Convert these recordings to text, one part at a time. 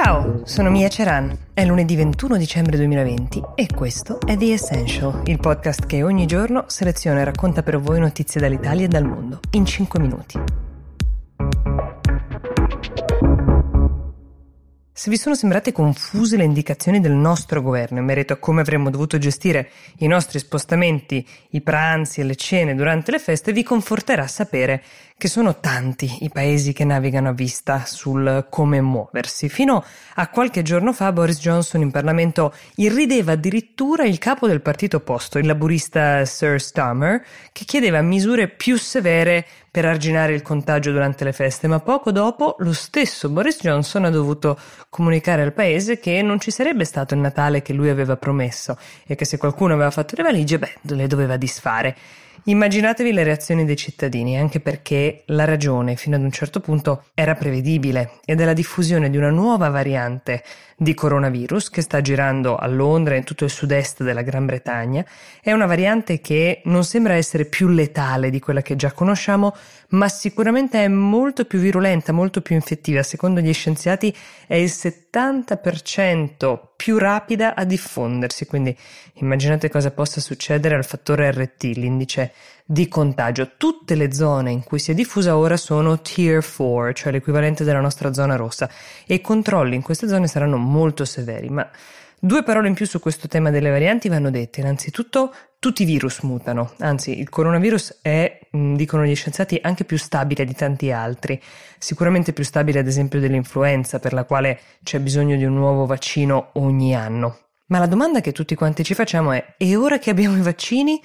Ciao, sono Mia Ceran. È lunedì 21 dicembre 2020 e questo è The Essential, il podcast che ogni giorno seleziona e racconta per voi notizie dall'Italia e dal mondo in 5 minuti. Se vi sono sembrate confuse le indicazioni del nostro governo in merito a come avremmo dovuto gestire i nostri spostamenti, i pranzi e le cene durante le feste, vi conforterà sapere che sono tanti i paesi che navigano a vista sul come muoversi. Fino a qualche giorno fa Boris Johnson in Parlamento irrideva addirittura il capo del partito opposto, il laburista Sir Stammer, che chiedeva misure più severe per arginare il contagio durante le feste, ma poco dopo lo stesso Boris Johnson ha dovuto comunicare al paese che non ci sarebbe stato il Natale che lui aveva promesso e che se qualcuno aveva fatto le valigie, beh, le doveva disfare. Immaginatevi le reazioni dei cittadini, anche perché la ragione fino ad un certo punto era prevedibile ed è la diffusione di una nuova variante di coronavirus che sta girando a Londra e in tutto il sud-est della Gran Bretagna. È una variante che non sembra essere più letale di quella che già conosciamo, ma sicuramente è molto più virulenta, molto più infettiva. Secondo gli scienziati è il 70% più rapida a diffondersi, quindi immaginate cosa possa succedere al fattore RT, l'indice di contagio. Tutte le zone in cui si è diffusa ora sono Tier 4, cioè l'equivalente della nostra zona rossa, e i controlli in queste zone saranno molto severi, ma Due parole in più su questo tema delle varianti vanno dette. Innanzitutto, tutti i virus mutano, anzi il coronavirus è, dicono gli scienziati, anche più stabile di tanti altri, sicuramente più stabile ad esempio dell'influenza, per la quale c'è bisogno di un nuovo vaccino ogni anno. Ma la domanda che tutti quanti ci facciamo è, e ora che abbiamo i vaccini,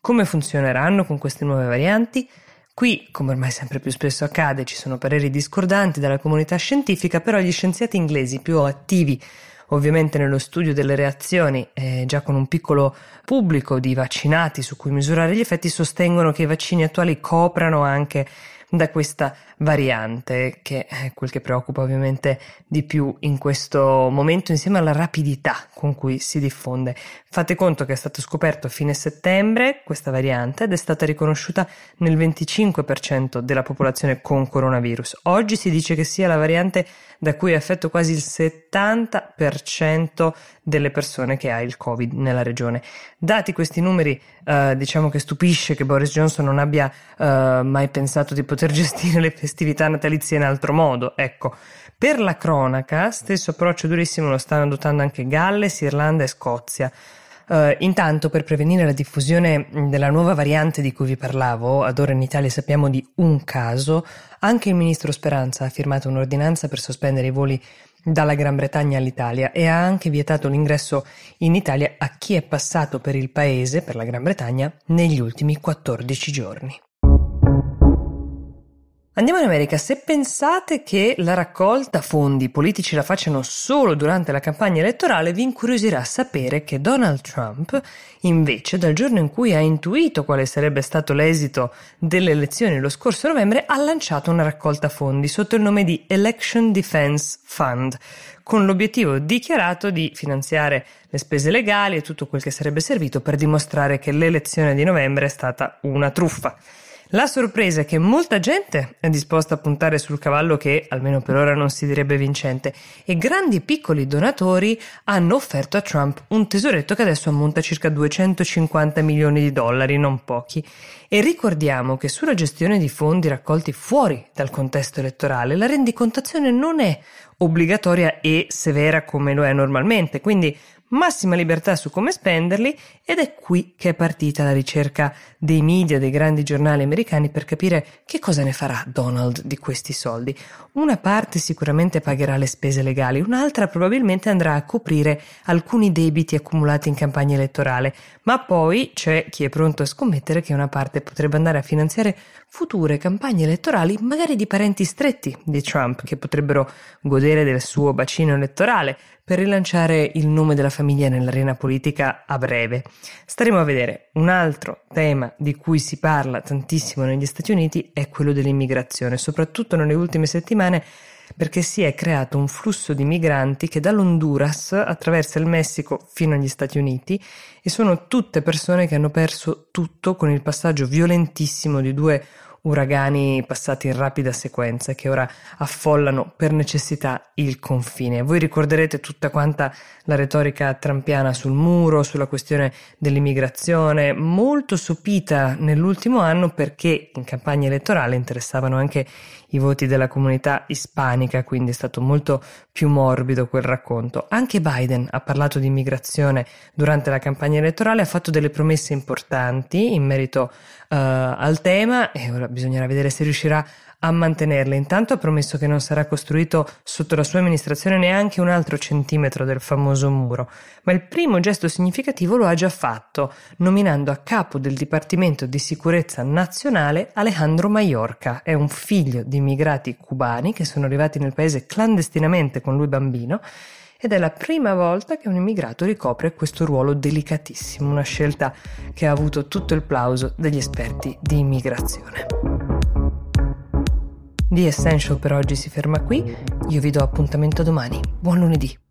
come funzioneranno con queste nuove varianti? Qui, come ormai sempre più spesso accade, ci sono pareri discordanti dalla comunità scientifica, però gli scienziati inglesi più attivi ovviamente nello studio delle reazioni, eh, già con un piccolo pubblico di vaccinati su cui misurare gli effetti, sostengono che i vaccini attuali coprano anche da questa variante, che è quel che preoccupa ovviamente di più in questo momento, insieme alla rapidità con cui si diffonde. Fate conto che è stato scoperto a fine settembre questa variante ed è stata riconosciuta nel 25% della popolazione con coronavirus. Oggi si dice che sia la variante da cui è affetto quasi il 70% delle persone che ha il Covid nella regione. Dati questi numeri, eh, diciamo che stupisce che Boris Johnson non abbia eh, mai pensato di poter gestire le festività natalizie in altro modo. Ecco, per la cronaca, stesso approccio durissimo lo stanno adottando anche Galles, Irlanda e Scozia. Uh, intanto, per prevenire la diffusione della nuova variante di cui vi parlavo, ad ora in Italia sappiamo di un caso, anche il ministro Speranza ha firmato un'ordinanza per sospendere i voli dalla Gran Bretagna all'Italia e ha anche vietato l'ingresso in Italia a chi è passato per il paese, per la Gran Bretagna, negli ultimi 14 giorni. Andiamo in America. Se pensate che la raccolta fondi politici la facciano solo durante la campagna elettorale, vi incuriosirà sapere che Donald Trump, invece, dal giorno in cui ha intuito quale sarebbe stato l'esito delle elezioni lo scorso novembre, ha lanciato una raccolta fondi sotto il nome di Election Defense Fund, con l'obiettivo dichiarato di finanziare le spese legali e tutto quel che sarebbe servito per dimostrare che l'elezione di novembre è stata una truffa. La sorpresa è che molta gente è disposta a puntare sul cavallo che, almeno per ora, non si direbbe vincente, e grandi e piccoli donatori hanno offerto a Trump un tesoretto che adesso ammonta a circa 250 milioni di dollari, non pochi. E ricordiamo che sulla gestione di fondi raccolti fuori dal contesto elettorale la rendicontazione non è obbligatoria e severa come lo è normalmente, quindi massima libertà su come spenderli ed è qui che è partita la ricerca dei media, dei grandi giornali americani per capire che cosa ne farà Donald di questi soldi. Una parte sicuramente pagherà le spese legali, un'altra probabilmente andrà a coprire alcuni debiti accumulati in campagna elettorale, ma poi c'è chi è pronto a scommettere che una parte potrebbe andare a finanziare future campagne elettorali, magari di parenti stretti di Trump, che potrebbero godere del suo bacino elettorale per rilanciare il nome della famiglia nell'arena politica a breve. Staremo a vedere. Un altro tema di cui si parla tantissimo negli Stati Uniti è quello dell'immigrazione, soprattutto nelle ultime settimane perché si è creato un flusso di migranti che dall'Honduras attraversa il Messico fino agli Stati Uniti e sono tutte persone che hanno perso tutto con il passaggio violentissimo di due uragani passati in rapida sequenza che ora affollano per necessità il confine. Voi ricorderete tutta quanta la retorica trampiana sul muro, sulla questione dell'immigrazione, molto sopita nell'ultimo anno perché in campagna elettorale interessavano anche i voti della comunità ispanica, quindi è stato molto più morbido quel racconto. Anche Biden ha parlato di immigrazione durante la campagna elettorale, ha fatto delle promesse importanti in merito uh, al tema e ora bisognerà vedere se riuscirà a mantenerle. Intanto ha promesso che non sarà costruito sotto la sua amministrazione neanche un altro centimetro del famoso muro, ma il primo gesto significativo lo ha già fatto, nominando a capo del Dipartimento di Sicurezza Nazionale Alejandro Mallorca. È un figlio di immigrati cubani che sono arrivati nel paese clandestinamente con lui bambino ed è la prima volta che un immigrato ricopre questo ruolo delicatissimo, una scelta che ha avuto tutto il plauso degli esperti di immigrazione. The Essential per oggi si ferma qui, io vi do appuntamento domani. Buon lunedì!